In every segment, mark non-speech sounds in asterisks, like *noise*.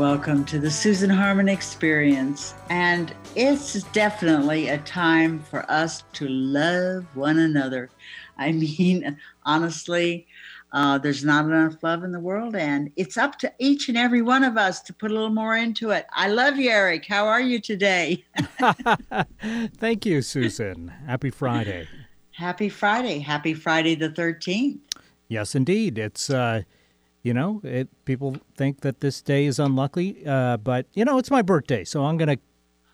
welcome to the Susan Harmon Experience. And it's definitely a time for us to love one another. I *laughs* mean, honestly, uh, there's not enough love in the world, and it's up to each and every one of us to put a little more into it. I love you, Eric. How are you today? *laughs* Thank you, Susan. Happy Friday. Happy Friday. Happy Friday the 13th. Yes, indeed. It's, uh, you know, it, people think that this day is unlucky, uh, but, you know, it's my birthday, so I'm going to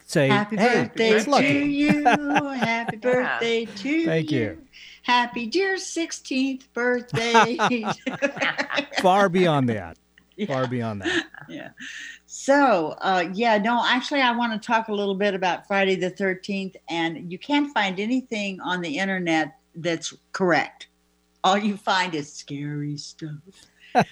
say, Happy hey, birthday it's to you. *laughs* Happy birthday to you. Thank you. Happy dear 16th birthday. *laughs* Far beyond that. *laughs* Yeah. Far beyond that. yeah. So, uh, yeah, no, actually, I want to talk a little bit about Friday the 13th, and you can't find anything on the internet that's correct. All you find is scary stuff.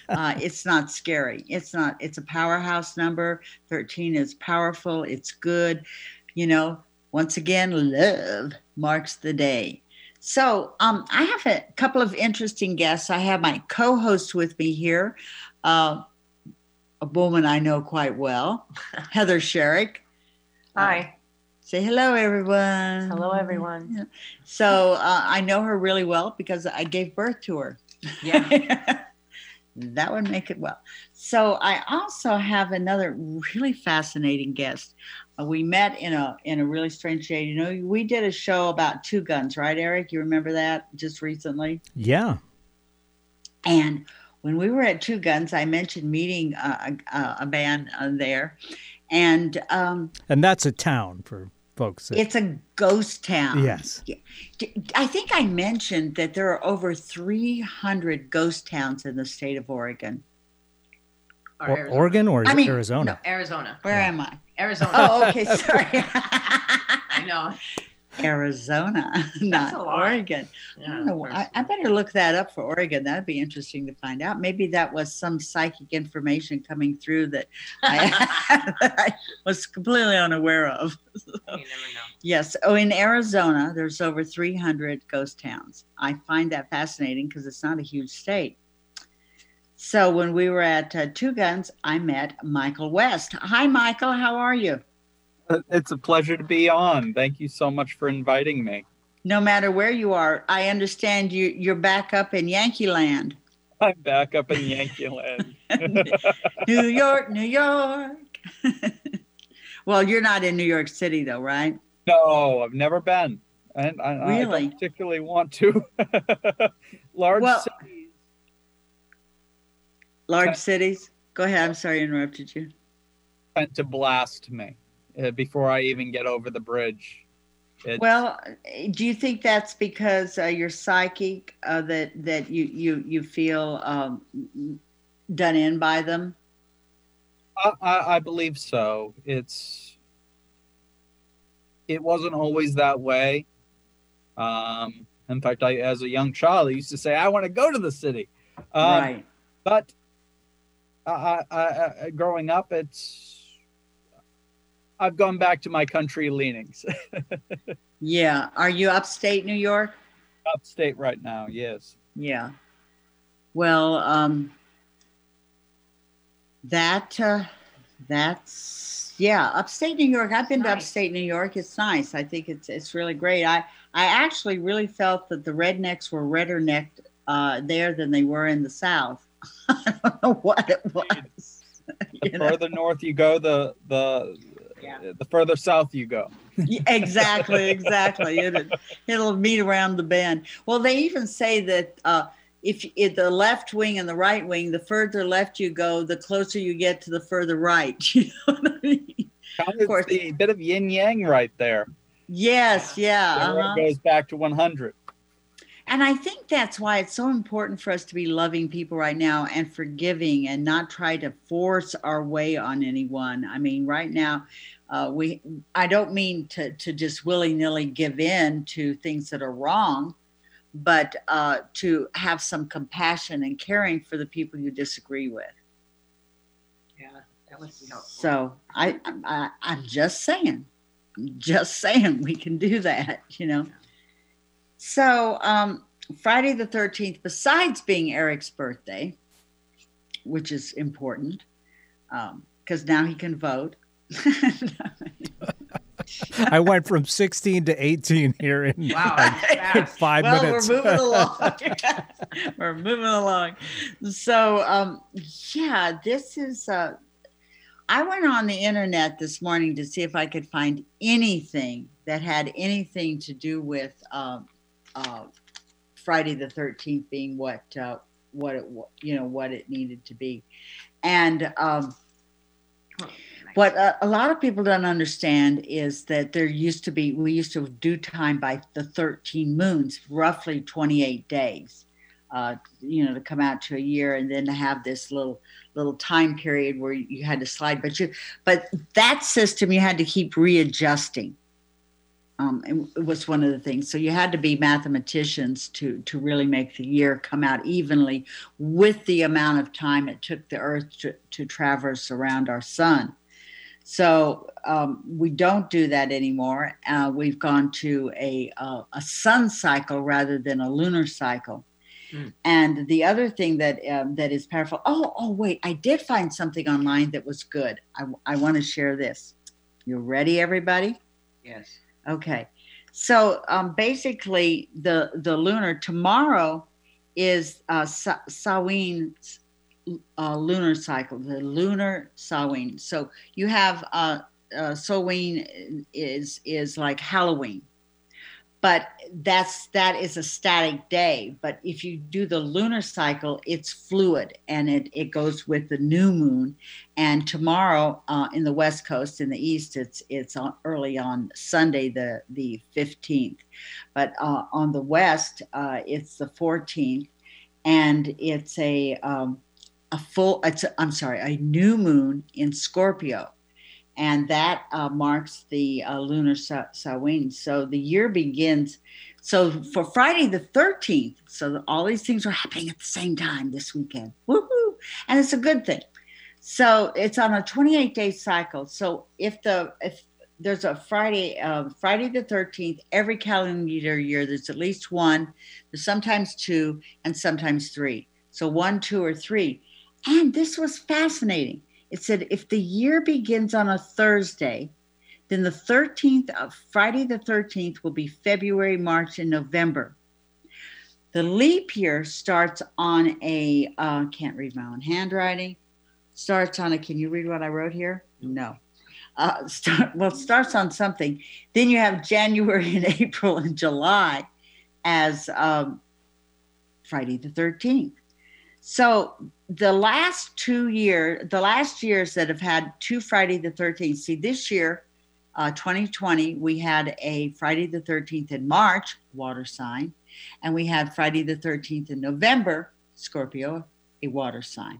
Uh, it's not scary. It's not, it's a powerhouse number. 13 is powerful, it's good. You know, once again, love marks the day. So, um, I have a couple of interesting guests. I have my co host with me here. Uh, a woman I know quite well, *laughs* Heather Sherrick. Hi. Say hello, everyone. Hello, everyone. Yeah. So uh, I know her really well because I gave birth to her. Yeah. *laughs* that would make it well. So I also have another really fascinating guest. Uh, we met in a in a really strange day. You know, we did a show about two guns, right, Eric? You remember that just recently? Yeah. And when we were at Two Guns, I mentioned meeting uh, a, a band uh, there, and um, And that's a town for folks. That, it's a ghost town. yes. I think I mentioned that there are over 300 ghost towns in the state of Oregon. Or Or, Oregon or I mean, Arizona? Arizona. Where Yeah. am I? Arizona. Oh, okay, sorry. *laughs* I know. Arizona, *laughs* not. Oregon. I Yeah, don't know. I, I better look that up for Oregon. That'd be interesting to find out. Maybe that was some psychic information coming through that I, *laughs* I was completely unaware of. *laughs* you never know. Yes. Oh, in Arizona, there's over 300 ghost towns. I find that fascinating because it's not a huge state. So when we were at uh, Two Guns, I met Michael West. Hi, Michael. How are you? It's a pleasure to be on. Thank you so much for inviting me. No matter where you are, I understand you you're back up in Yankee Land, I'm back up in Yankee Land. *laughs* New York, New York. *laughs* well, you're not in New York City though, right? No, I've never been. And I, I don't particularly want to. *laughs* Large Well- cities. Large cities. Go ahead. I'm sorry I interrupted you. tend to blast me uh, before I even get over the bridge. It's, Well, do you think that's because uh, you're psychic uh, that that you you you feel um, done in by them? I, I, I believe so. It's it wasn't always that way. Um, in fact, I, as a young child, I used to say, "I want to go to the city." Um, right. But I, I, I, growing up, it's I've gone back to my country leanings. *laughs* Yeah. Are you upstate New York? Upstate right now, yes. Yeah. Well, um, that uh, that's yeah, upstate New York. I've been to upstate New York. It's nice. I think it's it's really great. I I actually really felt that the rednecks were redder necked uh, there than they were in the South. *laughs* I don't know what it was. *laughs* The You know? further north you go, the the Yeah. the further south you go. Exactly, exactly. *laughs* It, it'll meet around the bend. Well, they even say that uh, if, if the left wing and the right wing, the further left you go, the closer you get to the further right. *laughs* You know what I mean? Of course. the bit of yin yang right there. Yes, yeah. Uh-huh. It goes back to 100. And I think that's why it's so important for us to be loving people right now and forgiving and not try to force our way on anyone. I mean, right now, uh, we I don't mean to to just willy nilly give in to things that are wrong, but uh, to have some compassion and caring for the people you disagree with. Yeah, that would be helpful. So I, I I'm just saying, I'm just saying we can do that, you know. So um, Friday the 13th, besides being Eric's birthday, which is important, um, because now he can vote. *laughs* I went from 16 to 18 here in, Wow, uh, that's in five well, minutes. we're moving *laughs* along. *laughs* we're moving along. So, um, yeah, this is. Uh, I went on the internet this morning to see if I could find anything that had anything to do with um, uh, Friday the Thirteenth being what uh, what it you know what it needed to be, and. Um, what a, a lot of people don't understand is that there used to be, we used to do time by the 13 moons, roughly 28 days, uh, you know, to come out to a year and then to have this little, little time period where you had to slide. But you, but that system you had to keep readjusting. Um, it was one of the things. So you had to be mathematicians to to really make the year come out evenly with the amount of time it took the Earth to, to traverse around our sun. So um, we don't do that anymore. Uh, we've gone to a uh, a sun cycle rather than a lunar cycle. Mm. And the other thing that um, that is powerful. Oh, oh, wait! I did find something online that was good. I, I want to share this. You ready, everybody? Yes. Okay. So um, basically, the the lunar tomorrow is uh, Sa- Samhain's uh, lunar cycle, the lunar Samhain. So you have uh, uh, Samhain is is like Halloween, but that's that is a static day. But if you do the lunar cycle, it's fluid and it it goes with the new moon. And tomorrow uh, in the west coast, in the east, it's it's on, early on Sunday the the fifteenth, but uh, on the west uh, it's the fourteenth, and it's a um, a full it's a, i'm sorry a new moon in scorpio and that uh, marks the uh, lunar Sa- Samhain. So the year begins. So for Friday the 13th, so all these things are happening at the same time this weekend. Woohoo! And it's a good thing. So it's on a 28 day cycle. So if the if there's a Friday, uh, Friday the 13th, every calendar year, there's at least one, there's sometimes two, and sometimes three. So one, two, or three. And this was fascinating. It said if the year begins on a Thursday, then the 13th of Friday the 13th will be February, March, and November. The leap year starts on a uh, can't read my own handwriting. Starts on a. Can you read what I wrote here? No. Uh, start, well, starts on something. Then you have January and *laughs* April and July as um, Friday the 13th. So the last two years, the last years that have had two Friday the 13th, see this year, uh, 2020, we had a Friday the 13th in March, water sign, and we had Friday the 13th in November, Scorpio, a water sign.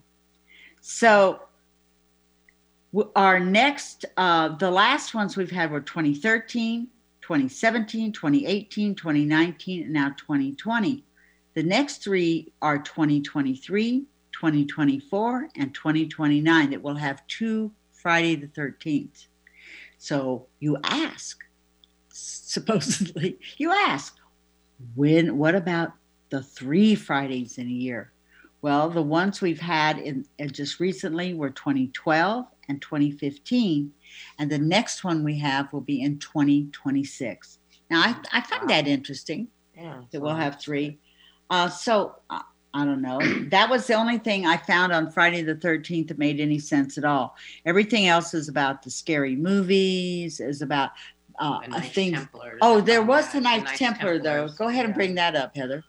So our next, uh, the last ones we've had were 2013, 2017, 2018, 2019, and now 2020. The next three are 2023, 2024, and 2029 that will have two Friday the 13th. So you ask, supposedly, *laughs* you ask, when, what about the three Fridays in a year? Well, the ones we've had in, in just recently were 2012 and 2015, and the next one we have will be in 2026. Now, I, I find that interesting Yeah. that we'll have three. Uh, so uh, I don't know. That was the only thing I found on Friday the 13th that made any sense at all. Everything else is about the scary movies, is about uh, The Knights things. Oh, there was yeah, the Knights Templar, though. Go ahead and bring that up, Heather.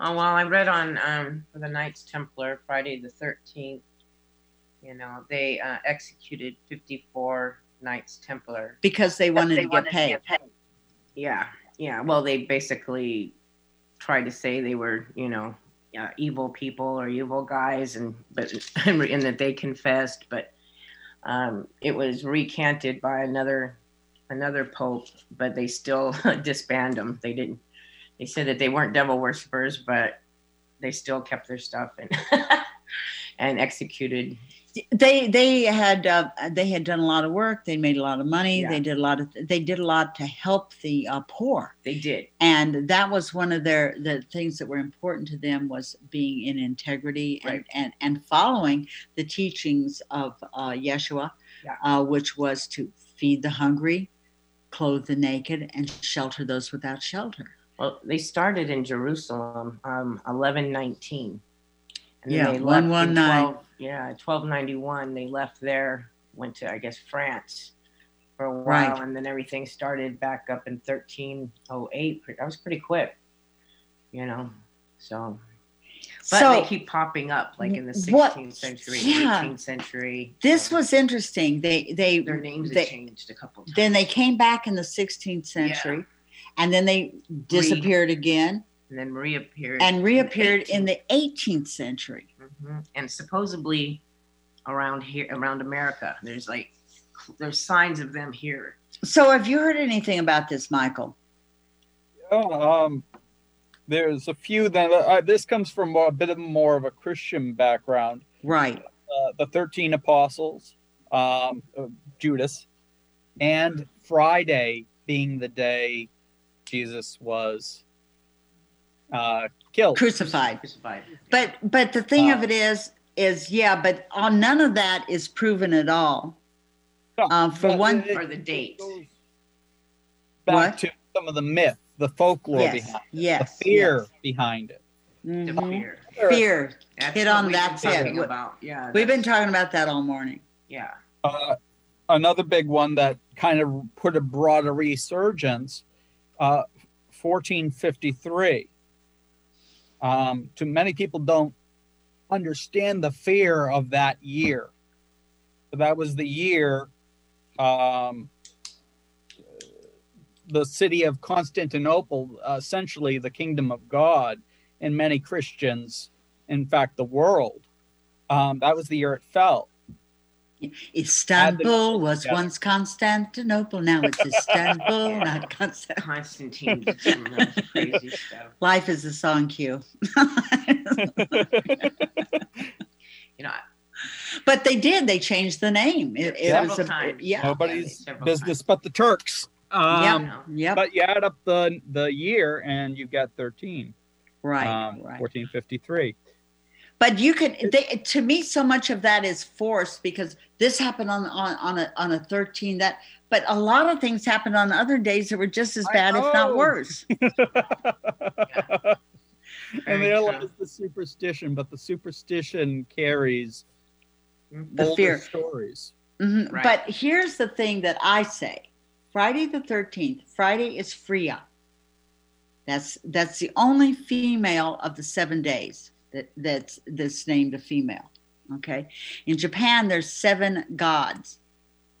Oh well, I read on um the Knights Templar Friday the thirteenth. You know they uh, executed fifty four Knights Templar. Because they wanted They to get wanted paid. Yeah, yeah. Well, they basically tried to say they were you know uh, evil people or evil guys, and but *laughs* and that they confessed, but um, it was recanted by another another pope, but they still *laughs* disbanded them. They didn't. They said that they weren't devil worshippers, but they still kept their stuff and *laughs* and executed. They they had uh, they had done a lot of work. They made a lot of money. Yeah. They did a lot of they did a lot to help the uh, poor. They did. and that was one of their the things that were important to them was being in integrity and Right. and, and following the teachings of uh, Yeshua Yeah. uh, which was to feed the hungry, clothe the naked, and shelter those without shelter. Well, they started in Jerusalem, um, eleven nineteen. And Yeah, in 119. 12 Yeah, twelve ninety one. They left there, went to I guess France for a while, Right. and then everything started back up in thirteen oh eight. That was pretty quick, you know. So, but so they keep popping up, like in the What- sixteenth century, yeah. eighteenth century. this so was interesting. They they their names they- changed a couple times. then they came back in the 16th century, and then they disappeared again and then reappeared and reappeared in 18th. the 18th century. Mhm. and supposedly around here around america there's like there's signs of them here So, have you heard anything about this, Michael? Oh, um, there's a few that uh, this comes from a bit of more of a Christian background. Right. Uh, the thirteen apostles, um, uh, Judas, and Friday being the day Jesus was uh, killed. Crucified. crucified But but the thing of Uh, it is is yeah, but on none of that is proven at all. No, Uh, for one, it- or the date back What? to some of the myth, the folklore yes, behind yes, the fear yes. behind it. the Mhm. fear Fear. That's Hit on that's been it. talking We- about yeah We've been talking about that all morning. yeah Uh, another big one that kind of put a broader resurgence, uh, 1453. Um, to many people don't understand the fear of that year. But that was the year um, the city of Constantinople, uh, essentially the kingdom of God, and many Christians, in fact, the world. Um, that was the year it fell. Istanbul was yeah. once Constantinople. Now it's Istanbul, *laughs* not Constantinople. constantine did some crazy stuff Life is a song cue. *laughs* you know but they did. They changed the name. It, it was a times yeah. Nobody's several business times. but the Turks. Um, you know. Yep. But you add up the the year and you get 13, right. um, right. 1453. But you can. They, to me, so much of that is forced because this happened on on on a on a thirteen. That, but a lot of things happened on other days that were just as bad, if not worse. *laughs* and Very there true. lies the superstition, but the superstition carries The fear. stories. Mhm. Right. But here's the thing that I say: Friday the thirteenth. Friday is Freya. That's that's the only female of the seven days that that's that's named a female. Okay. In Japan, there's seven gods.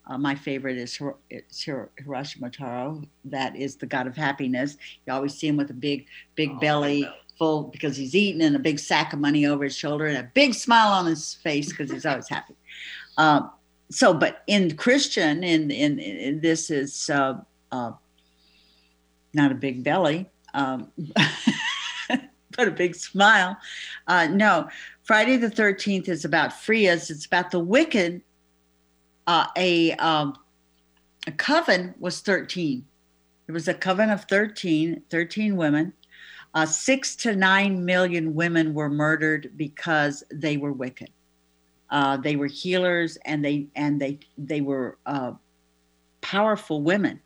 Uh, my favorite is, it's Hiro- Hiroshima Taro. That is the god of happiness. You always see him with a big, big Oh, belly belly. full because he's eating and a big sack of money over his shoulder and a big smile on his face because he's always happy. Um, *laughs* so, but in Christian, in in, in this is uh, uh, not a big belly, um, *laughs* but a big smile. Uh, no, Friday the Thirteenth is about Frias. It's about the wicked. Uh, a um, a coven was thirteen. It was a coven of 13, 13 women. Uh, six to nine million women were murdered because they were wicked. Uh, they were healers and they and they they were uh, powerful women.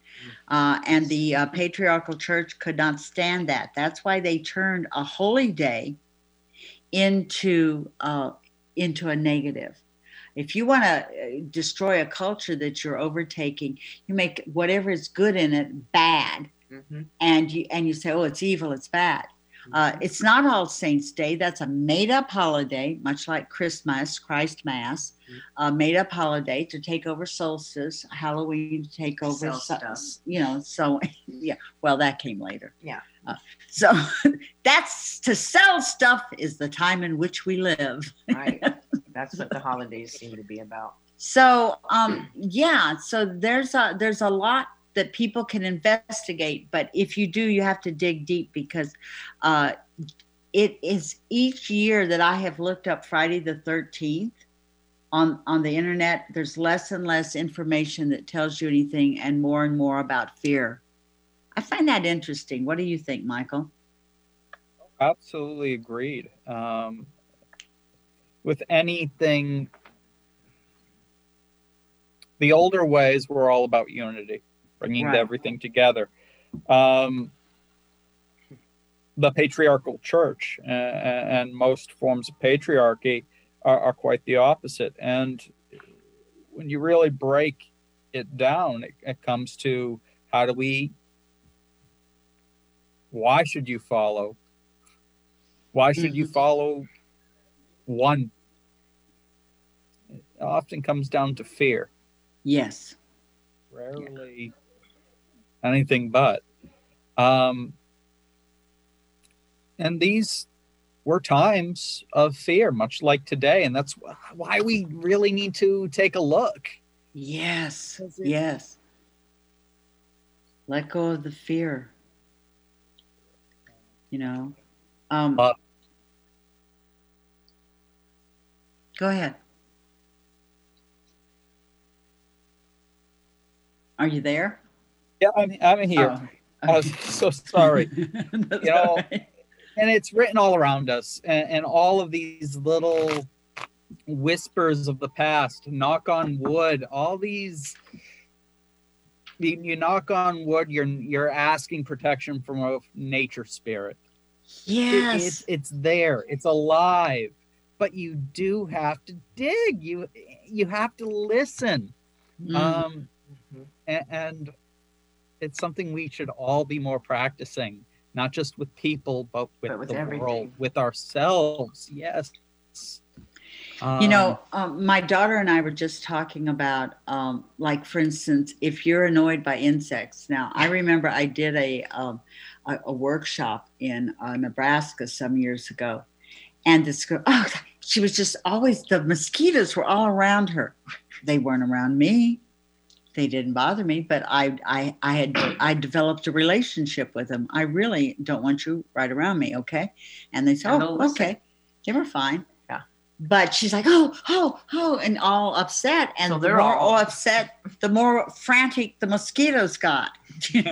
Uh, and the uh, patriarchal church could not stand that. That's why they turned a holy day into uh, into a negative. If you want to destroy a culture that you're overtaking, you make whatever is good in it bad, Mhm. and you and you say, "Oh, it's evil, it's bad." Uh, it's not All Saints Day. That's a made up holiday, much like Christmas, Christ Mass, made up holiday to take over solstice, Halloween to take over, so- you know. So, *laughs* yeah, well, that came later. Yeah. Uh, so *laughs* that's to sell stuff is the time in which we live. *laughs* right that's what the holidays seem to be about So, um, yeah, so there's a there's a lot that people can investigate, but if you do, you have to dig deep because uh, it is each year that I have looked up Friday the Thirteenth on on the internet. There's less and less information that tells you anything, and more and more about fear. I find that interesting. What do you think, Michael? Absolutely agreed. Um, with anything the older ways were all about unity, bringing Right. everything together. Um, the patriarchal church uh, and most forms of patriarchy are, are quite the opposite. And when you really break it down, it, it comes to how do we, why should you follow? Why should you follow one? It often comes down to fear Yes. rarely anything but um and these were times of fear much like today and that's why we really need to take a look Yes. Yes. Let go of the fear. You know. Um Uh, Go ahead. Are you there? yeah i'm, I'm here Oh, i'm so sorry *laughs* You know, right. And it's written all around us and, and all of these little whispers of the past knock on wood all these you, you knock on wood you're you're asking protection from a nature spirit It- Yes. it's it's there it's alive but you do have to dig you you have to listen Mm. um Mhm. and, and it's something we should all be more practicing not just with people but with, But with the everything. world with ourselves yes You know, um, my daughter and I were just talking about, um, like, for instance, if you're annoyed by insects. Now, I remember I did a um, a, a workshop in uh, Nebraska some years ago, and this girl, *laughs* oh, she was just always the mosquitoes were all around her. They weren't around me. They didn't bother me, but I I I had I developed a relationship with them. I really don't want you right around me, okay? And they said, oh, okay. They were fine. Yeah. But she's like, oh, oh, oh, and all upset. And So the they're more all upset, the more frantic the mosquitoes got. *laughs*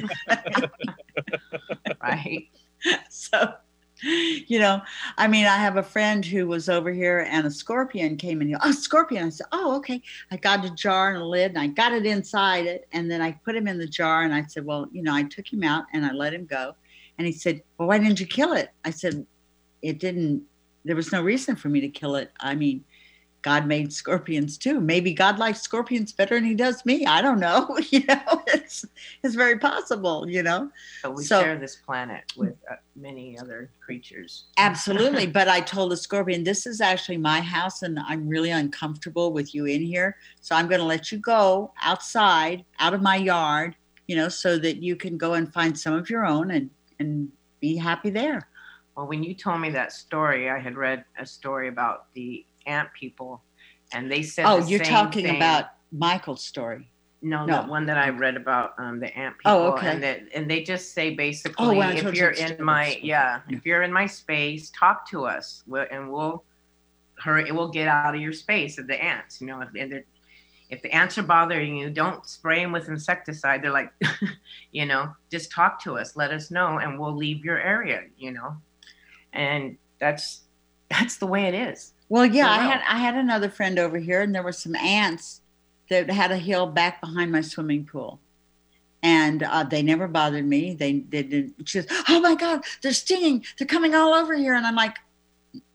right *laughs* so, *laughs* you know, I mean, I have a friend who was over here and a scorpion came in here. Oh, scorpion. I said, oh, okay. I got a jar and a lid and I got it inside it. And then I put him in the jar and I said, well, you know, I took him out and I let him go. And he said, well, why didn't you kill it? I said, it didn't, there was no reason for me to kill it. I mean, God made scorpions too. Maybe God likes scorpions better than he does me. I don't know. *laughs* You know, it's, it's very possible, you know? but we So- share this planet with uh, many other creatures Absolutely. *laughs* but I told the scorpion, this is actually my house and I'm really uncomfortable with you in here. So I'm going to let you go outside, out of my yard, you know, so that you can go and find some of your own and, and be happy there. Well, when you told me that story, I had read a story about the ant people, and they said. Oh, the you're talking thing. about Michael's story. no, no. the one that I read about um, the ant people. Oh, okay. And that, and they just say basically, Oh, well, if you you're in my yeah, Yeah. if you're in my space, talk to us, we'll, and we'll hurry. It will get out of your space of the ants. You know, if and they're if the ants are bothering you, don't spray them with insecticide. They're like, *laughs* you know, just talk to us, let us know, and we'll leave your area. You know, and that's *laughs* that's the way it is. Well, yeah, I had I had another friend over here, and there were some ants that had a hill back behind my swimming pool, and uh, they never bothered me. They, they didn't. She says, "Oh my God, they're stinging! They're coming all over here!" And I'm like,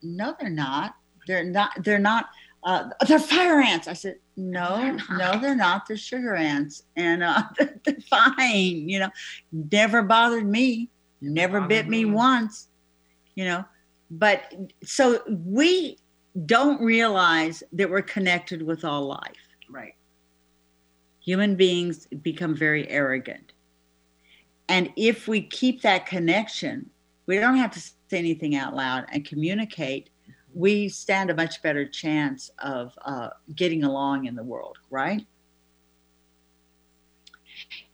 "No, they're not. They're not. They're not. Uh, they're fire ants." I said, "No, They're no, they're not. They're sugar ants, and uh, *laughs* they're, they're fine. You know, never bothered me. Never bit me me. once. You know." But so we don't realize that we're connected with all life. Right. Human beings become very arrogant. And if we keep that connection, we don't have to say anything out loud and communicate. We stand a much better chance of uh, getting along in the world, right?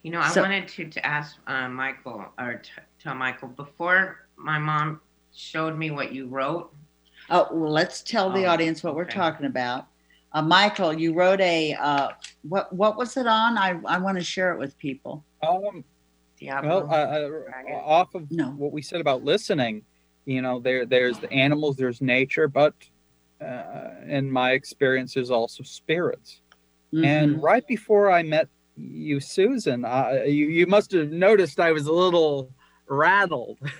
You know, I So- wanted to to ask uh, Michael or t- tell Michael before my mom showed me what you wrote. Oh, well, let's tell the Oh, audience what we're okay. talking about. Uh, Michael, you wrote a uh, what? What was it on? I I want to share it with people. um Diablo. well uh, uh, Dragon. off of No. what we said about listening you know there there's the animals there's nature but uh, in my experience there's also spirits And Mhm. right before I met you, Susan, uh, you, you must have noticed I was a little rattled. *laughs*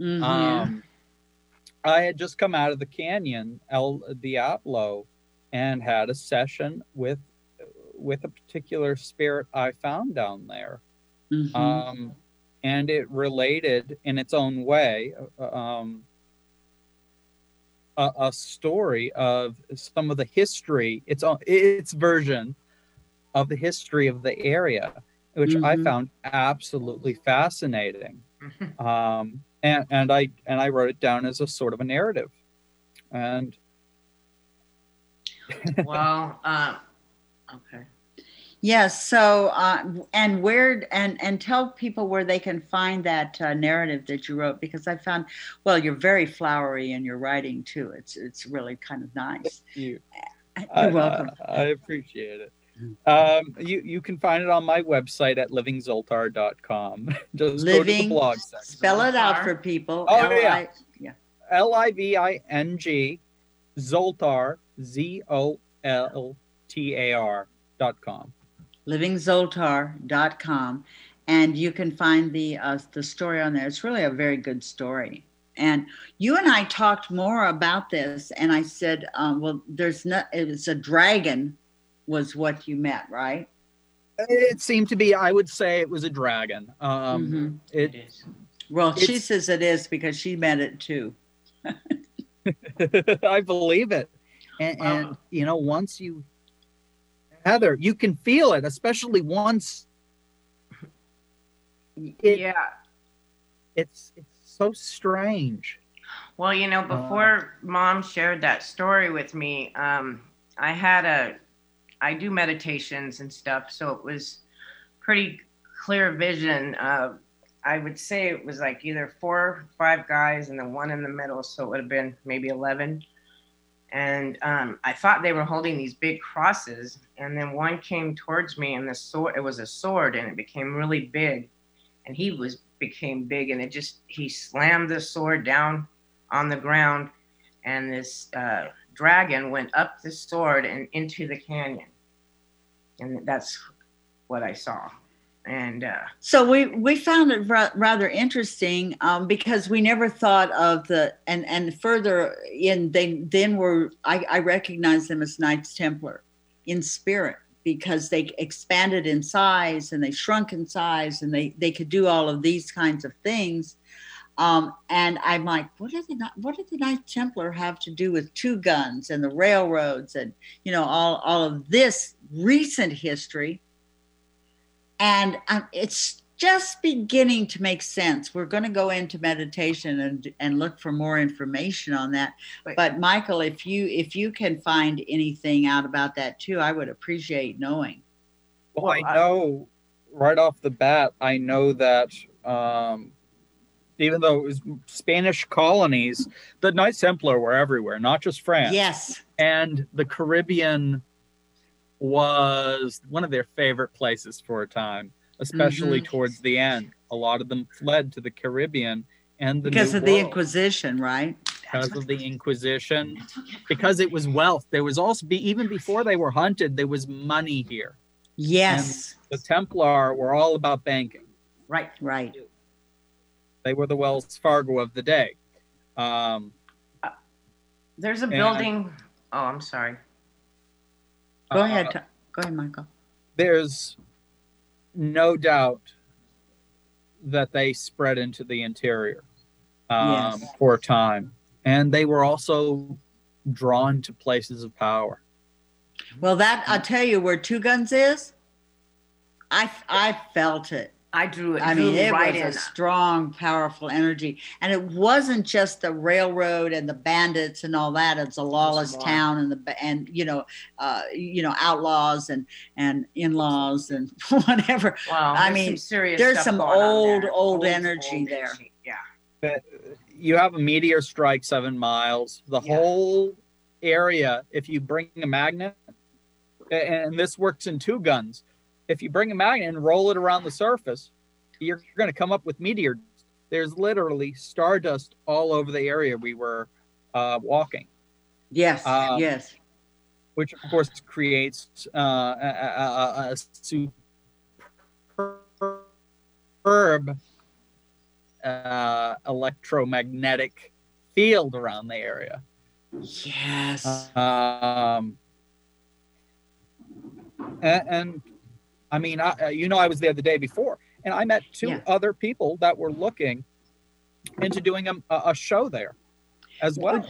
Mhm. Um, I had just come out of the canyon, El Diablo, and had a session with with a particular spirit I found down there. Mhm. Um, and it related in its own way uh, um, a, a story of some of the history, its own, its version of the history of the area, which I Mhm. found absolutely fascinating *laughs* um, and and I and I wrote it down as a sort of a narrative, and *laughs* well, uh, okay. Yes. So, uh, and where, and and tell people where they can find that uh, narrative that you wrote because I found, well, you're very flowery in your writing too. It's it's really kind of nice. you, You're I, welcome. I, I appreciate it. Um, you you can find it on my website at livingzoltar.com. *laughs* Just go to the Living, blog section. spell it out for people. Oh, L yeah. I- yeah. L I V I N G Zoltar Z O L T A R dot com. livingzoltar.com and you can find the uh, the story on there it's really a very good story and you and i talked more about this and i said um, well there's not It's a dragon was what you met right It seemed to be, I would say, it was a dragon. Um, Mhm. It It is. well she says it is because she met it too *laughs* I believe it. And, Wow. and you know, once you Heather, you can feel it, especially once it, yeah. it's it's so strange. Well, you know, before mom shared that story with me, um, I had a, I do meditations and stuff, so it was pretty clear vision. Uh, I would say it was like either four or five guys and then one in the middle, so it would have been maybe 11. And um, I thought they were holding these big crosses, and then one came towards me, and the sword, it was a sword, and it became really big, and he was became big, and it just he slammed the sword down on the ground, and this uh, dragon went up the sword and into the canyon. And that's what I saw. And uh, so we we found it ra- rather interesting um, because we never thought of the and and further in they then were I, I recognize them as Knights Templar in spirit because they expanded in size and they shrunk in size and they they could do all of these kinds of things um, and I'm like what did the Kni- what did the Knights Templar have to do with two guns and the railroads and you know all all of this recent history and um, it's just beginning to make sense. We're going to go into meditation and and look for more information on that. But- But Michael, if you if you can find anything out about that too, I would appreciate knowing. Well, I Well, I- know right off the bat, I know that um, even though it was Spanish colonies, the Knights Templar were everywhere, not just France. Yes, and the Caribbean was one of their favorite places for a time, especially Mhm. towards the end. A lot of them fled to the Caribbean and the because New of the Inquisition, right? because of the Inquisition, because it was wealth. There was also be even before they were hunted, there was money here. Yes, The Templar were all about banking. right. right. They were the Wells Fargo of the day. Um, There's a building. Oh, I'm sorry. Go uh, ahead, go ahead, Michael. there's no doubt that they spread into the interior um, Yes. for a time. And they were also drawn to places of power. Well, that I'll tell you where Two Guns is. I I felt it. I drew it. I mean, it right was in. a strong, powerful energy, and it wasn't just the railroad and the bandits and all that. It's a lawless more. town and the and you know, uh, you know, outlaws and and in-laws and *laughs* whatever. Well, I mean, some serious there's some old, there. old energy there. energy, Yeah. You have a meteor strike seven miles. The Yeah. whole area, if you bring a magnet, and this works in two guns, if you bring a magnet and roll it around the surface, you're going to come up with meteor. There's literally stardust all over the area we were uh, walking. Yes, Um, yes. which of course creates uh, a, a, a superb uh, electromagnetic field around the area. Yes. Um, and, and I mean, I, you know, I was there the day before, and I met two Yeah. other people that were looking into doing a, a show there as well.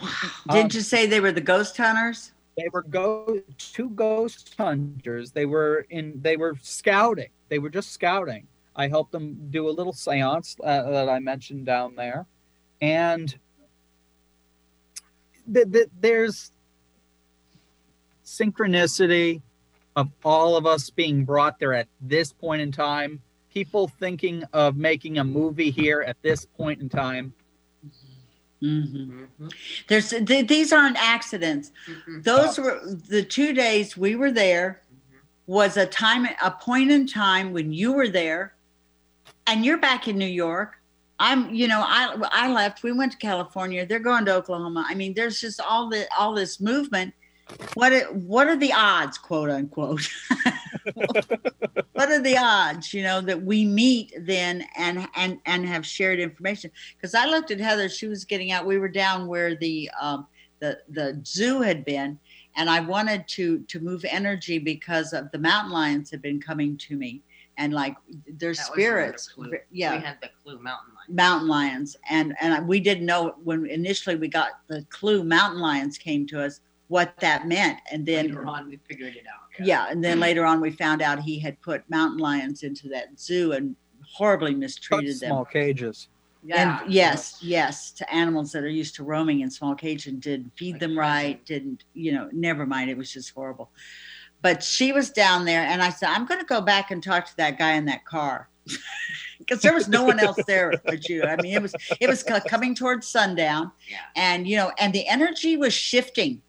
Didn't Um, you say they were the ghost hunters? They were go two ghost hunters. They were in. They were scouting. They were just scouting. I helped them do a little séance uh, that I mentioned down there, and th- th- there's synchronicity of all of us being brought there at this point in time. People thinking of making a movie here at this point in time. hmm Mhm, There's th- these aren't accidents. mhm, Those were the two days we were there. Was a time, a point in time when you were there, and you're back in New York. I'm, you know, I I left. We went to California. They're going to Oklahoma. I mean, there's just all the all this movement. What it, what are the odds, quote unquote? *laughs* what are the odds, you know, that we meet then and and and have shared information? Because I looked at Heather. She was getting out. We were down where the um, the the zoo had been, and I wanted to to move energy because of the mountain lions had been coming to me, and like their That spirits, yeah, We had the clue mountain lion. mountain lions and and we didn't know when initially we got the clue mountain lions came to us what that meant and then Later on, we figured it out. yeah and then mm-hmm. later on we found out he had put mountain lions into that zoo and horribly Such mistreated them small cages. Yeah. and yes yes to animals that are used to roaming in small cages and didn't feed Like them pheasant. right didn't you know never mind it was just horrible but she was down there and i said i'm going to go back and talk to that guy in that car *laughs* because there was no one else there but you i mean it was it was coming towards sundown Yeah. and you know and the energy was shifting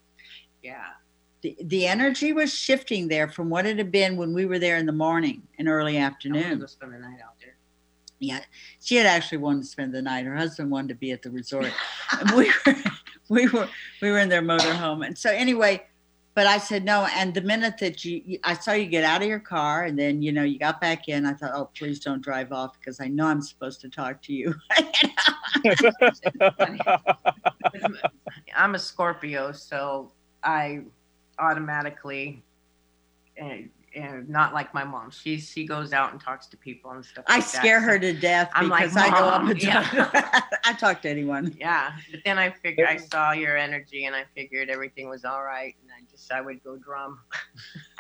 Yeah. the, the energy was shifting there from what it had been when we were there in the morning and early I wanna afternoon. spend the night out there. yeah she had actually wanted to spend the night. Her husband wanted to be at the resort. And we *laughs* were we were we were in their motorhome and so anyway but i said no and the minute that you you- i saw you get out of your car and then you know you got back in i thought oh please don't drive off because i know i'm supposed to talk to you. *laughs* *laughs* I'm a Scorpio, so I automatically, and, and not like my mom. She she goes out and talks to people and stuff. i like that, scare so- her to death I'm like, because i go up and yeah. talk *laughs* i talk to anyone Yeah, but then I figured I saw your energy and I figured everything was all right, and I just I would go drum. *laughs*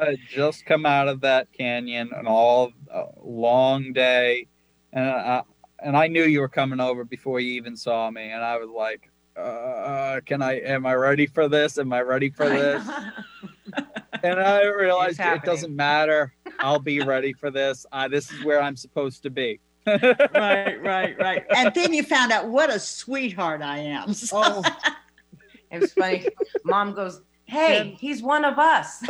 I had just come out of that canyon, and all uh, long day, and I, and I knew you were coming over before you even saw me, and I was like, uh, "Can I? Am I ready for this? Am I ready for this?" and I *laughs* realized it doesn't matter. I'll be ready for this. Uh, this is where I'm supposed to be. right right right *laughs* and then you found out what a sweetheart i am So- *laughs* Oh, it was funny. Mom goes, "Hey, he's one of us."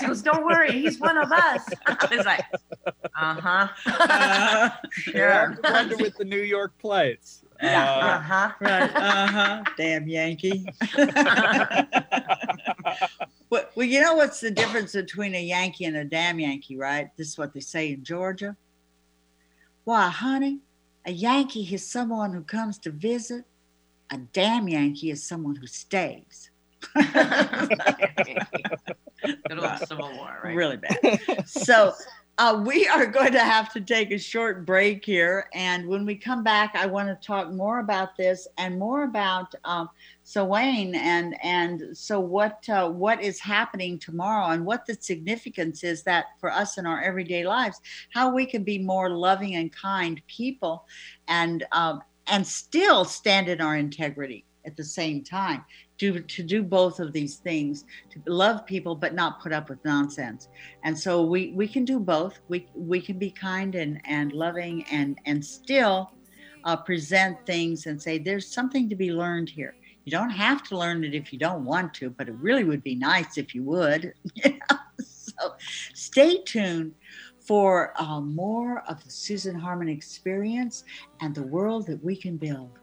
she goes, "Don't worry, he's one of us." I was like, "Uh huh, Uh, yeah, I wonder with the New York plates. Yeah, uh Uh, huh." right uh-huh. Damn yankee. *laughs* Well, well you know what's the difference between a yankee and a damn yankee right? This is what they say in georgia. Why honey a yankee is someone who comes to visit. A damn yankee is someone who stays. *laughs* *laughs* Good old Civil War, right? really bad. So uh, we are going to have to take a short break here. And when we come back i want to talk more about this and more about um, Samhain and and so what uh, what is happening tomorrow and what the significance is that for us in our everyday lives how we can be more loving and kind people and um, and still stand in our integrity at the same time do to do both of these things to love people but not put up with nonsense. And so we we can do both. We we can be kind and and loving and and still uh, present things and say there's something to be learned here. You don't have to learn it if you don't want to but it really would be nice if you would. *laughs* So stay tuned for uh, more of the susan harmon experience and the world that we can build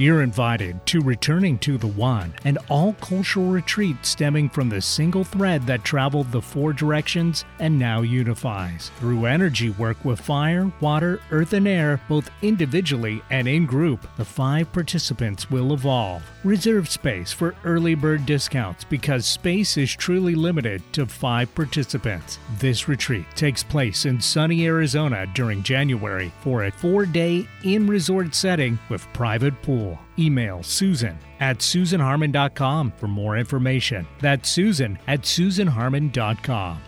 You're invited to Returning to the One, an all cultural retreat stemming from the single thread that traveled the four directions and now unifies. Through energy work with fire, water, earth, and air, both individually and in group, the five participants will evolve. Reserve space for early bird discounts because space is truly limited to five participants. This retreat takes place in sunny Arizona during January for a four day in resort setting with private pool. Email Susan at SusanHarmon.com for more information. That's Susan at SusanHarmon.com.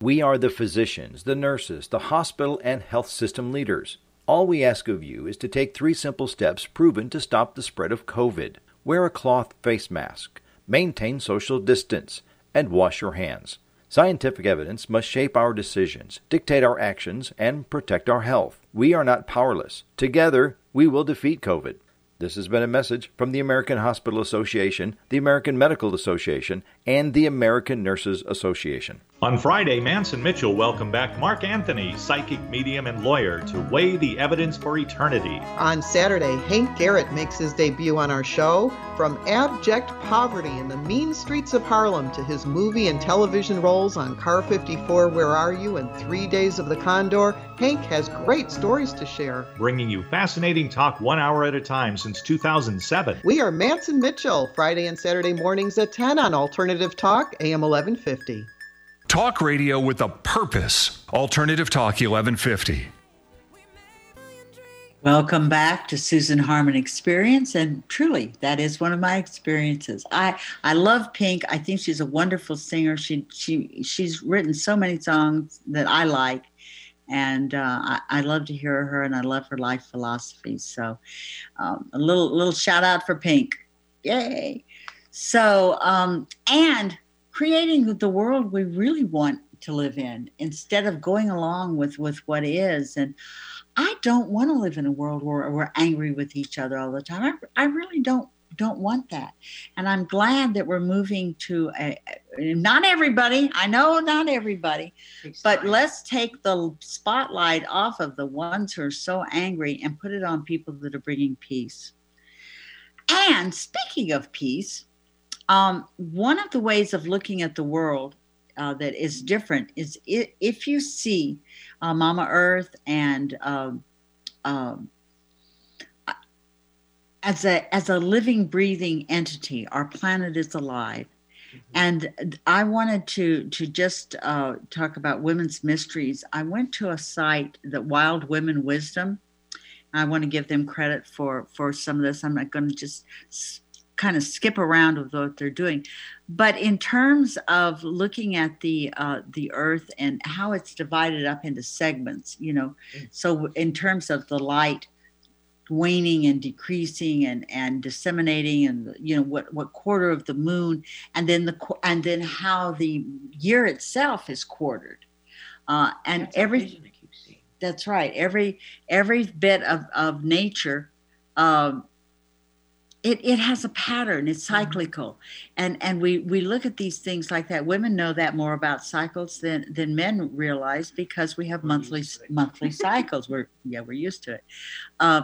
We are the physicians, the nurses, the hospital and health system leaders. All we ask of you is to take three simple steps proven to stop the spread of COVID. Wear a cloth face mask, maintain social distance, and wash your hands. Scientific evidence must shape our decisions, dictate our actions, and protect our health. We are not powerless. Together, we will defeat COVID. This has been a message from the American Hospital Association, the American Medical Association, and the American Nurses Association. On Friday, Manson Mitchell welcome back Mark Anthony, psychic medium and lawyer, to weigh the evidence for eternity. On Saturday, Hank Garrett makes his debut on our show. From abject poverty in the mean streets of Harlem to his movie and television roles on Car 54, Where Are You, and Three Days of the Condor, Hank has great stories to share. Bringing you fascinating talk one hour at a time since 2007. We are Manson Mitchell, Friday and Saturday mornings at 10 on Alternative Talk, AM 1150. Talk radio with a purpose. Alternative Talk 1150. Welcome back to Susan Harmon Experience, and truly, that is one of my experiences. I I love Pink. I think she's a wonderful singer. She she she's written so many songs that I like, and uh, I, I love to hear her, and I love her life philosophy. So, um, a little little shout out for Pink, yay! So, um, and creating the world we really want to live in instead of going along with with what is. And i don't want to live in a world where we're angry with each other all the time. I, I really don't don't want that. And i'm glad that we're moving to a not everybody i know not everybody but let's take the spotlight off of the ones who are so angry and put it on people that are bringing peace. And speaking of peace um, one of the ways of looking at the world uh, that is different is if you see uh, Mama Earth and um, um, as a as a living, breathing entity, our planet is alive. Mm-hmm. And I wanted to to just uh, talk about women's mysteries. I went to a site that Wild Women Wisdom. I want to give them credit for for some of this. I'm not going to just kind of skip around with what they're doing. But in terms of looking at the uh, the Earth and how it's divided up into segments, you know, mm. so in terms of the light waning and decreasing and and disseminating and you know what what quarter of the moon and then the and then how the year itself is quartered uh, and that's every that's right every every bit of of nature um, it, it has a pattern. It's mm-hmm. cyclical. And and we we look at these things like that. Women know that more about cycles than than men realize because we have monthly monthly *laughs* cycles. We're yeah we're used to it. Uh,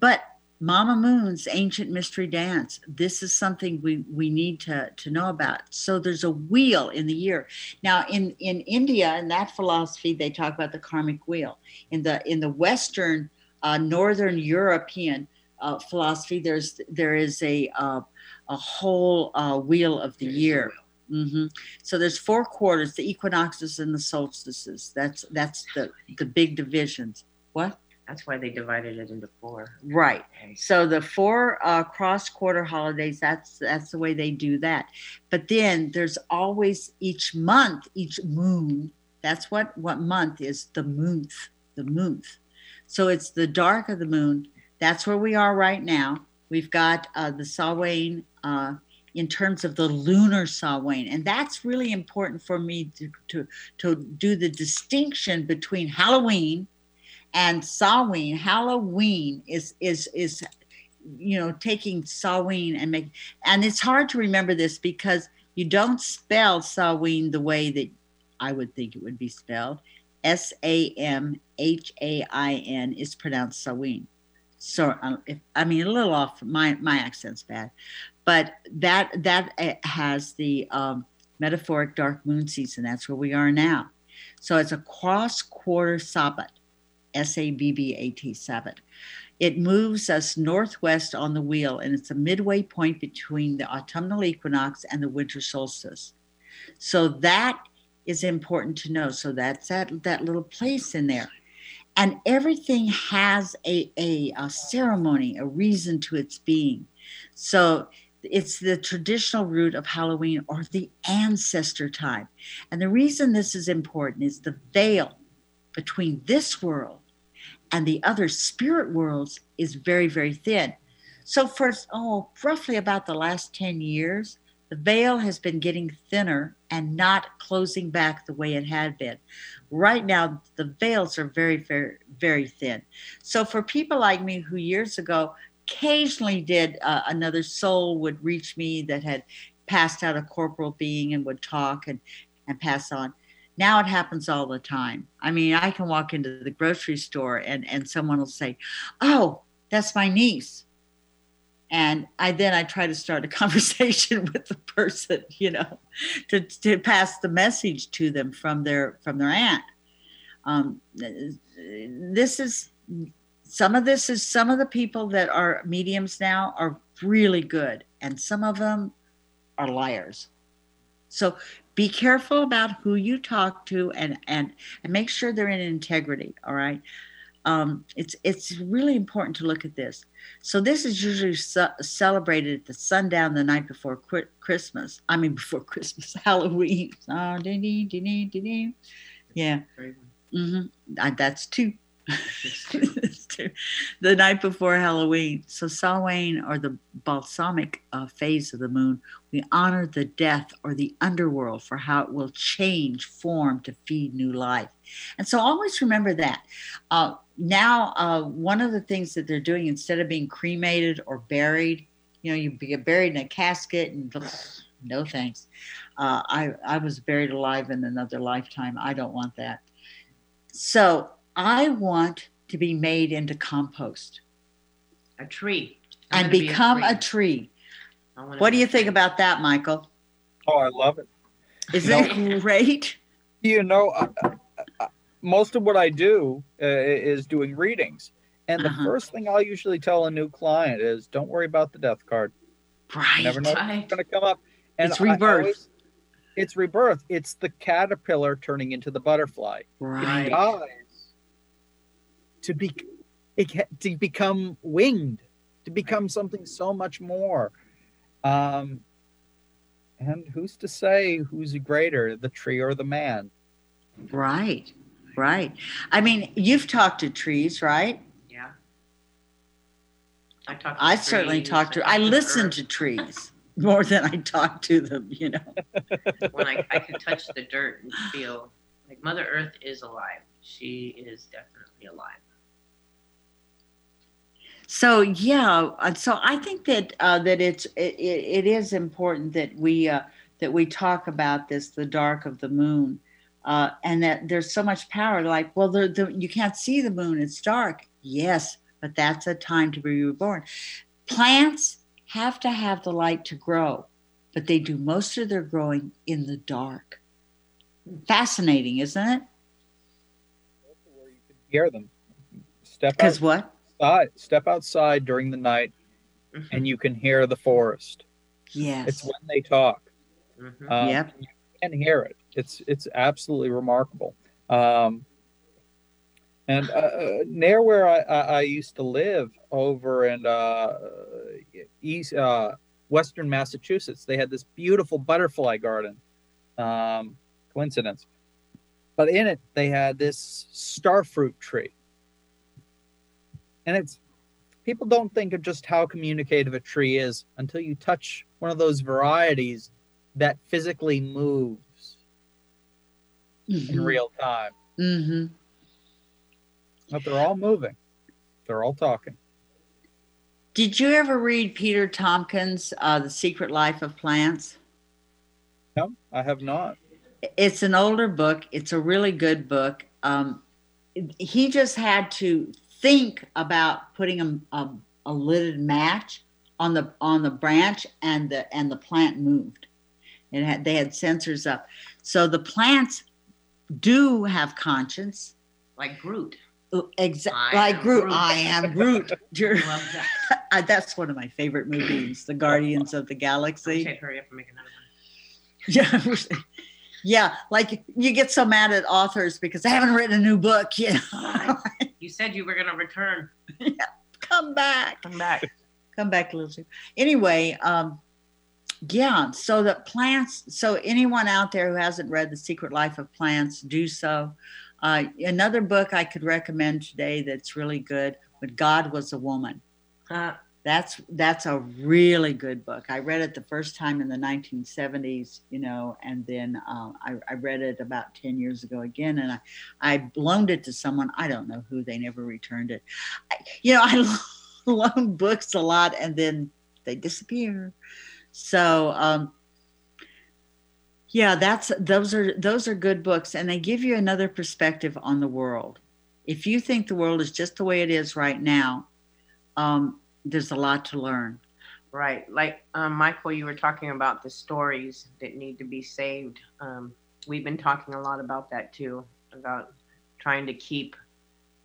but mama moon's ancient mystery dance this is something we we need to to know about. So there's a wheel in the year. Now in in india in that philosophy they talk about the karmic wheel. In the in the western uh, northern european uh, philosophy, there's there is a uh, a whole uh, wheel of the year. Mm-hmm. So there's four quarters: the equinoxes and the solstices. That's that's the the big divisions. What? That's why they divided it into four. Right. So the four uh, cross quarter holidays. That's that's the way they do that. But then there's always each month, each moon. That's what what month is the month. The month. So it's the dark of the moon that's where we are right now. We've got uh, the Samhain uh, in terms of the lunar Samhain, and that's really important for me to, to, to do the distinction between Halloween and Samhain. Halloween is is is you know taking Samhain and make and it's hard to remember this because you don't spell Samhain the way that I would think it would be spelled. S A M H A I N is pronounced Samhain. So um, if, I mean, a little off. My my accent's bad, but that that uh, has the um, metaphoric dark moon season. That's where we are now. So it's a cross quarter Sabbat, S A B B A T Sabbat. It moves us northwest on the wheel, and it's a midway point between the autumnal equinox and the winter solstice. So that is important to know. So that's that that little place in there and everything has a, a, a, ceremony, a reason to its being. So it's the traditional root of Halloween or the ancestor time. And the reason this is important is the veil between this world and the other spirit worlds is very, very thin. So for oh, roughly about the last 10 years, the veil has been getting thinner and not closing back the way it had been. Right now, the veils are very, very, very thin. So, for people like me who years ago occasionally did uh, another soul would reach me that had passed out a corporal being and would talk and, and pass on. Now it happens all the time. I mean, I can walk into the grocery store and, and someone will say, Oh, that's my niece and I then I try to start a *laughs* conversation with the person, you know, to, to pass the message to them from their from their aunt. Um, this is some of this is some of the people that are mediums now are really good, and some of them are liars. So be careful about who you talk to, and and and make sure they're in integrity. All right um, it's it's really important to look at this. So this is usually ce- celebrated at the sundown the night before qu- Christmas. I mean *laughs* before Christmas, *laughs* Halloween. *laughs* Oh, ding, ding, ding, yeah, mm-hmm. I, that's two. the night before Halloween. So Samhain, or the balsamic uh, phase of the moon, we honor the death or the underworld for how it will change form to feed new life. And so always remember that. Uh, now, uh, one of the things that they're doing instead of being cremated or buried, you know, you get buried in a casket and *sighs* no thanks. Uh, I, I was buried alive in another lifetime. I don't want that. So I want to be made into compost. A tree. I'm and become be a tree. A tree. What do you think about that, Michael? Oh, I love it. Is it great? You know, uh, most of what I do uh, is doing readings. And the uh-huh. first thing I'll usually tell a new client is don't worry about the death card. Right. You never know right. what's going to come up. And it's rebirth. Always, it's rebirth. It's the caterpillar turning into the butterfly. Right. It dies to be to become winged, to become something so much more. Um, and who's to say who's greater, the tree or the man? Right, right. I mean, you've talked to trees, right? Yeah. I talk. I certainly talk to. I listen to trees more than I talk to them. You know. *laughs* when I, I can touch the dirt and feel like Mother Earth is alive. She is definitely alive. So yeah, so I think that uh, that it's it, it is important that we uh, that we talk about this, the dark of the moon, uh, and that there's so much power. Like, well, the, the, you can't see the moon; it's dark. Yes, but that's a time to be reborn. Plants have to have the light to grow, but they do most of their growing in the dark. Fascinating, isn't it? Where you can hear them. Step because what? outside, step outside during the night, mm-hmm. and you can hear the forest. Yes, it's when they talk. Mm-hmm. Um, yep, you can hear it. It's it's absolutely remarkable. Um, and uh, uh, near where I, I, I, used to live, over in uh, east uh, western Massachusetts, they had this beautiful butterfly garden. Um, coincidence, but in it they had this starfruit tree and it's people don't think of just how communicative a tree is until you touch one of those varieties that physically moves mm-hmm. in real time. Mm-hmm. But they're all moving. They're all talking. Did you ever read Peter Tompkins' uh, The Secret Life of Plants? No, I have not. It's an older book. It's a really good book. Um, he just had to think about putting a, a, a lidded match on the on the branch and the and the plant moved. It had they had sensors up. So the plants do have conscience. Like Groot. Exactly. Like Groot. Groot. I am Groot. *laughs* That. *laughs* I- That's one of my favorite movies, The Guardians of the Galaxy. Okay, hurry up and make another one. *laughs* Yeah. Yeah, like you get so mad at authors because they haven't written a new book, you know. You said you were gonna return. Come back. Come back. Come back, little Sue. Anyway, um, yeah, so the plants, so anyone out there who hasn't read The Secret Life of Plants, do so. Uh, another book I could recommend today that's really good, But God Was a Woman. Uh, That's that's a really good book. I read it the first time in the 1970s, you know, and then uh, I, I read it about 10 years ago again, and I, I loaned it to someone. I don't know who. They never returned it. I, you know, *laughs* I loan books a lot, and then they disappear. So, um, yeah, that's those are those are good books, and they give you another perspective on the world. If you think the world is just the way it is right now, um, there's a lot to learn. Right. Like um, Michael, you were talking about the stories that need to be saved. Um, we've been talking a lot about that too, about trying to keep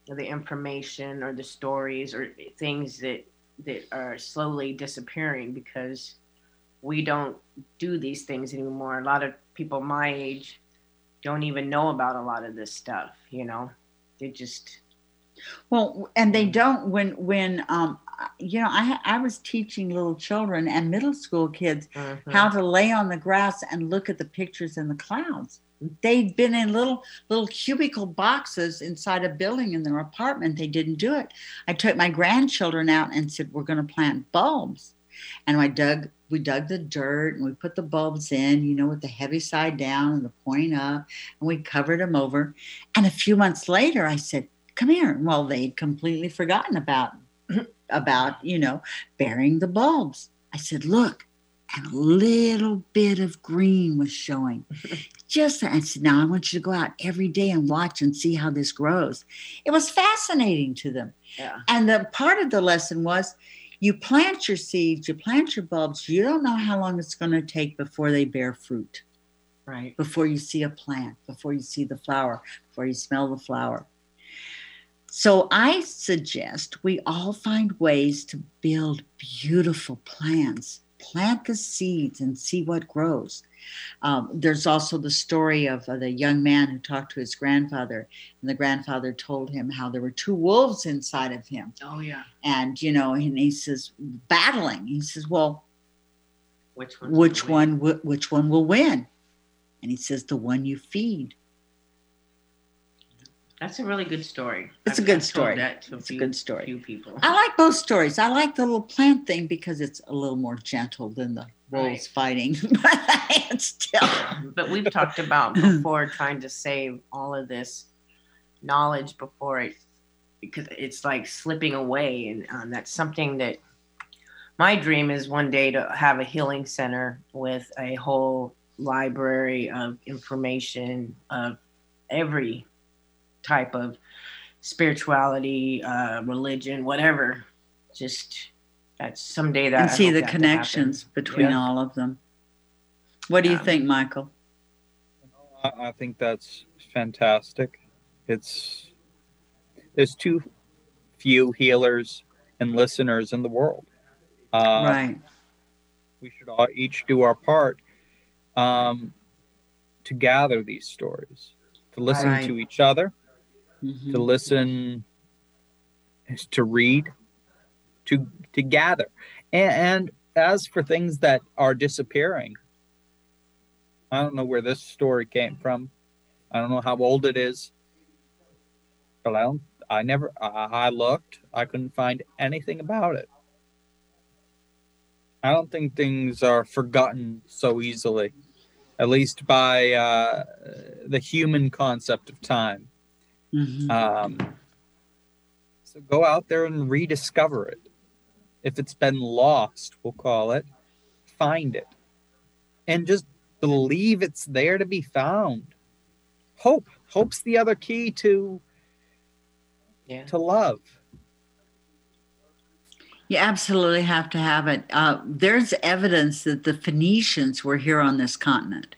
the information or the stories or things that that are slowly disappearing because we don't do these things anymore. A lot of people my age don't even know about a lot of this stuff. You know, they just Well, and they don't when when um you know I I was teaching little children and middle school kids Mhm. how to lay on the grass and look at the pictures in the clouds. They'd been in little little cubicle boxes inside a building in their apartment. They didn't do it. I took my grandchildren out and said, "We're going to plant bulbs," and I dug. We dug the dirt and we put the bulbs in, you know, with the heavy side down and the point up, and we covered them over. And a few months later, I said, "Come here." Well, they'd completely forgotten about *clears throat* about you know burying the bulbs. I said, "Look." and a little bit of green was showing. *laughs* Just I said, now I want you to go out every day and watch and see how this grows. It was fascinating to them. yeah. And the part of the lesson was you plant your seeds, you plant your bulbs, you don't know how long it's going to take before they bear fruit, Right. before you see a plant, before you see the flower, before you smell the flower. So I suggest we all find ways to build beautiful plants. Plant the seeds and see what grows. Um, there's also the story of uh, the young man who talked to his grandfather, and the grandfather told him how there were two wolves inside of him, Oh yeah. and you know, and he says battling. He says, "Well, Which one? which one? wh- Which one will win?" And he says, "The one you feed." That's a really good story. It's a I've- good I've story. That to a It's a few, good story. Few people. I like both stories. I like the little plant thing because it's a little more gentle than the wolves Right. fighting, *laughs* but still. but we've talked about *laughs* before trying to save all of this knowledge before it because it's like slipping away and um, that's something that my dream is one day to have a healing center with a whole library of information of every type of spirituality uh, religion whatever just that someday that and I see the connections between Yeah. all of them. What do you Yeah. think, Michael? I, I think that's fantastic. It's there's too few healers and listeners in the world. Uh, right. We should all each do our part um, to gather these stories, to listen Right. to each other, Mhm. to listen, to read, to to gather, and, and as for things that are disappearing, I don't know where this story came from. I don't know how old it is, but I don't. I never. I, I looked. I couldn't find anything about it. I don't think things are forgotten so easily, at least by uh, the human concept of time. Mhm. Um, so go out there and rediscover it. If it's been lost, we'll call it, find it. And just believe it's there to be found. Hope. Hope's the other key to yeah to love. You absolutely have to have it. Uh, there's evidence that the Phoenicians were here on this continent.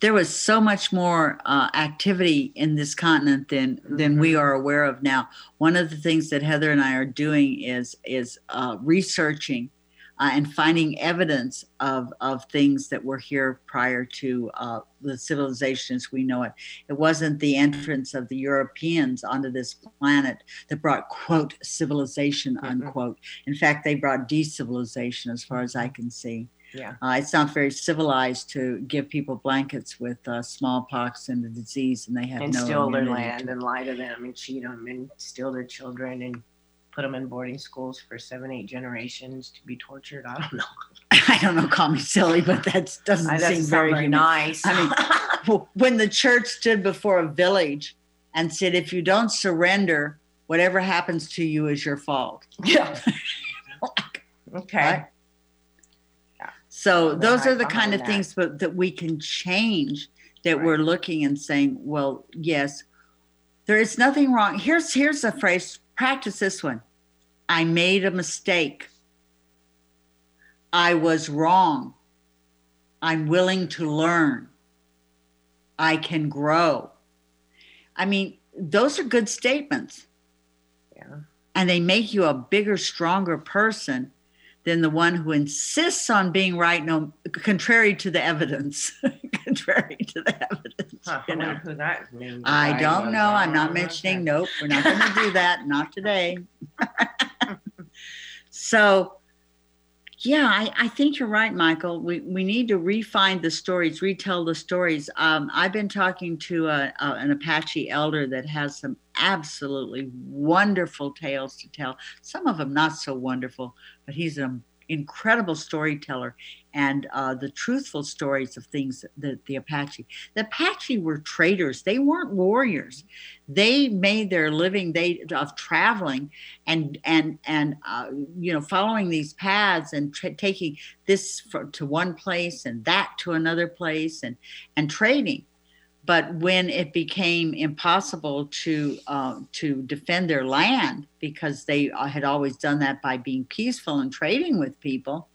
There was so much more uh, activity in this continent than than we are aware of now. One of the things that Heather and I are doing is is uh, researching uh, and finding evidence of, of things that were here prior to uh, the civilization as we know it. It wasn't the entrance of the Europeans onto this planet that brought, quote, civilization, unquote. In fact, they brought decivilization as far as I can see. Yeah. Uh, it's not very civilized to give people blankets with uh, smallpox and the disease, and they have and no steal their land and lie to them and cheat them and steal their children and put them in boarding schools for seven, eight generations to be tortured. I don't know. *laughs* *laughs* I don't know, call me silly, but that doesn't That seem very, very nice. I mean, *laughs* when the church stood before a village and said, if you don't surrender, whatever happens to you is your fault. yeah. okay. Right? So those are the kind of that. things but that we can change that we're looking and saying, well, yes, there is nothing wrong. Here's here's a phrase, practice this one. I made a mistake. I was wrong. I'm willing to learn. I can grow. I mean, those are good statements. Yeah. And they make you a bigger, stronger person than the one who insists on being right, no, contrary to the evidence. *laughs* contrary to the evidence. Huh, I you know. wonder who that means. I Right, don't know. I'm not oh, mentioning. Okay. Nope, we're not going to do that. Not today. *laughs* so, yeah, I, I think you're right, Michael. We we need to refine the stories, retell the stories. Um, I've been talking to a, a, an Apache elder that has some absolutely wonderful tales to tell. Some of them not so wonderful, but he's an incredible storyteller and uh, the truthful stories of things that the Apache. The Apache were traders. They weren't warriors. They made their living they of traveling and and and uh, you know following these paths and tra- taking this for, to one place and that to another place and and trading. But when it became impossible to uh, to defend their land because they uh, had always done that by being peaceful and trading with people,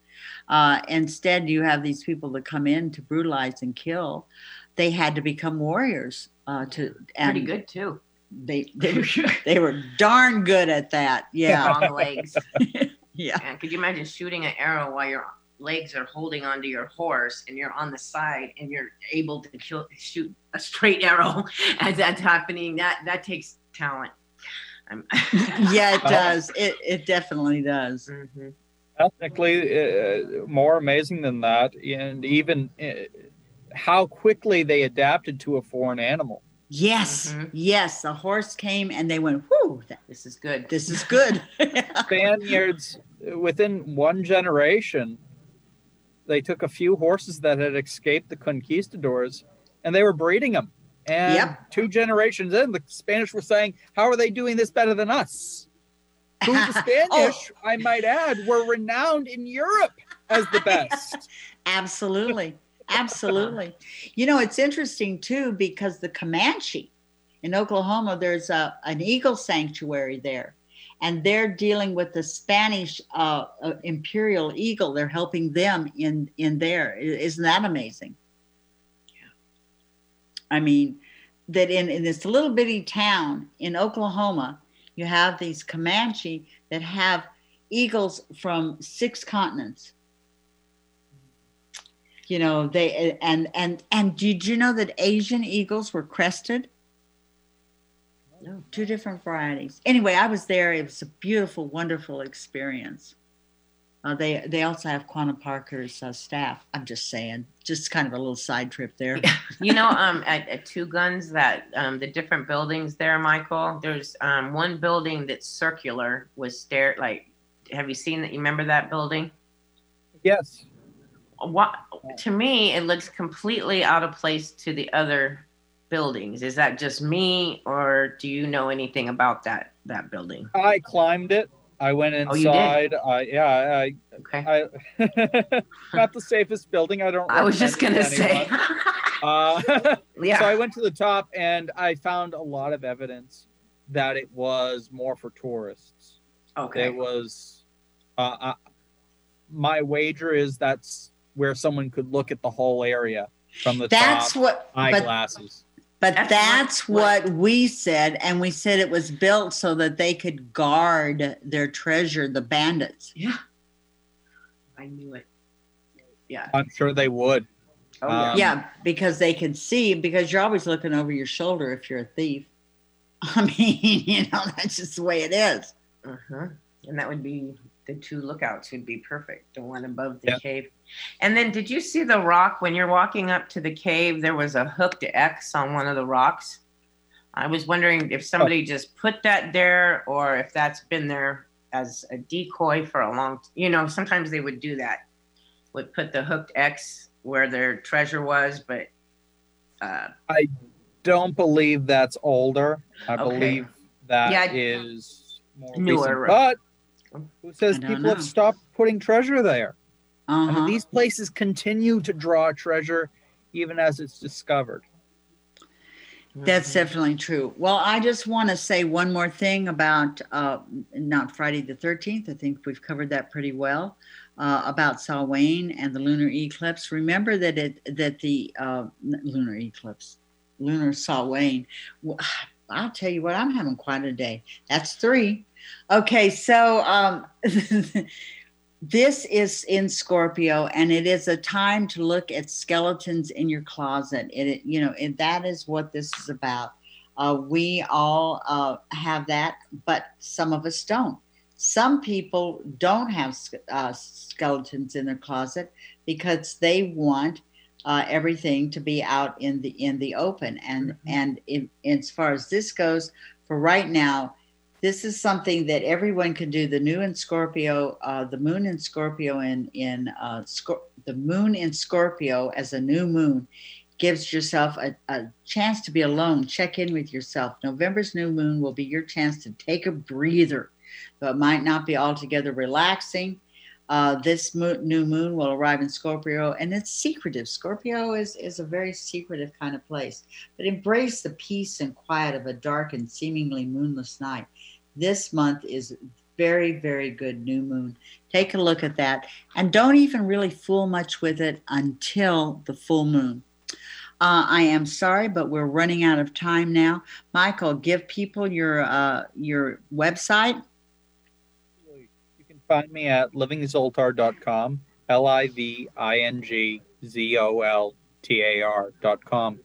uh, instead you have these people that come in to brutalize and kill. They had to become warriors uh, to and Pretty good too. They they, *laughs* they were darn good at that. Yeah, Long legs. *laughs* yeah. And could you imagine shooting an arrow while your legs are holding onto your horse and you're on the side and you're able to kill, shoot a straight arrow *laughs* as that's happening? That that takes talent. Yeah, it does. It it definitely does. Mhm. Technically, uh, more amazing than that, and even uh, how quickly they adapted to a foreign animal. Yes, Mhm. yes. The horse came and they went, "Whoo, This is good. this is good." *laughs* Spaniards, within one generation, they took a few horses that had escaped the conquistadors, and they were breeding them. And Yep. two generations in, the Spanish were saying, "How are they doing this better than us?" Who the *laughs* Spanish, I might add, were renowned in Europe as the best. *laughs* Absolutely. Absolutely. You know, it's interesting too because the Comanche in Oklahoma, there's a, an eagle sanctuary there. And they're dealing with the Spanish uh, uh, imperial eagle. They're helping them in in there. Isn't that amazing? Yeah. I mean, that in, in this little bitty town in Oklahoma, you have these Comanche that have eagles from six continents. You know they and and and did you know that asian eagles were crested? No. two different varieties. Anyway i was there. It was a beautiful wonderful experience uh, they they also have quanah parker's uh, staff i'm just saying just kind of a little side trip there You know, um, at, at Two Guns, that um, the different buildings there, Michael. There's um, one building that's circular with stair. Like, have you seen that? You remember that building? Yes. What to me, it looks completely out of place to the other buildings. Is that just me, or do you know anything about that that building? I climbed it. I went Oh, inside. I yeah, I Okay, I *laughs* not the safest building. I don't. I was just gonna say. *laughs* Uh, *laughs* yeah. So I went to the top and I found a lot of evidence that it was more for tourists. okay. It was Uh, I, my wager is that's where someone could look at the whole area from the That's top. what, eyeglasses. but That's that's what- what we said. And we said it was built so that they could guard their treasure, the bandits. Yeah. I knew it. Yeah. I'm sure they would. Oh, yeah. Um, yeah, because they can see, because you're always looking over your shoulder if you're a thief. *laughs* I mean, you know, that's just the way it is. Uh-huh. And that would be the two lookouts would be perfect. The one above the Yeah. cave. And then did you see the rock when you're walking up to the cave? There was a hooked X on one of the rocks. I was wondering if somebody just put that there or if that's been there as a decoy for a long you know, sometimes they would do that. Would put the hooked X where their treasure was, but uh I Don't believe that's older. I Okay. believe that Yeah. is more Newer. recent. But who says people know. have stopped putting treasure there? Uh-huh. mean, these places continue to draw treasure even as it's discovered. That's definitely true. Well, I just want to say one more thing about uh, not Friday the 13th. I think we've covered that pretty well uh, about Samhain and the lunar eclipse. Remember that it that the uh, lunar eclipse, lunar Samhain. I'll tell you what, I'm having quite a day. That's three. Okay, so um, *laughs* this is in Scorpio, and it is a time to look at skeletons in your closet. It, it- you know, and that is what this is about. Uh, we all uh, have that, but some of us don't. Some people don't have uh, skeletons in their closet because they want uh, everything to be out in the in the open. And and in, as far as this goes, for right now, this is something that everyone can do. The new in Scorpio, uh, the moon in Scorpio in in uh, Scor- the moon in Scorpio as a new moon gives yourself a, a chance to be alone. Check in with yourself. November's new moon will be your chance to take a breather, it might not be altogether relaxing. Uh, this mo- new moon will arrive in Scorpio, and it's secretive. Scorpio is is a very secretive kind of place, but embrace the peace and quiet of a dark and seemingly moonless night this month is very very good new moon. Take a look at that. And don't even really fool much with it until the full moon. Uh, i am sorry but we're running out of time now. Michael give people your uh, your website. You can find me at livingzoltar.com, L I V I N G Z O L T A R.com.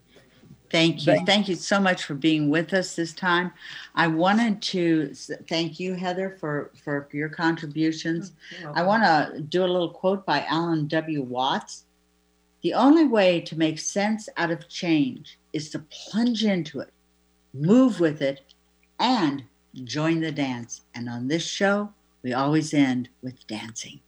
Thank you. Thank- Thank you so much for being with us this time. I wanted to thank you, Heather, for, for your contributions. I want to do a little quote by Alan W. Watts. The only way to make sense out of change is to plunge into it, move with it, and join the dance. And on this show, we always end with dancing.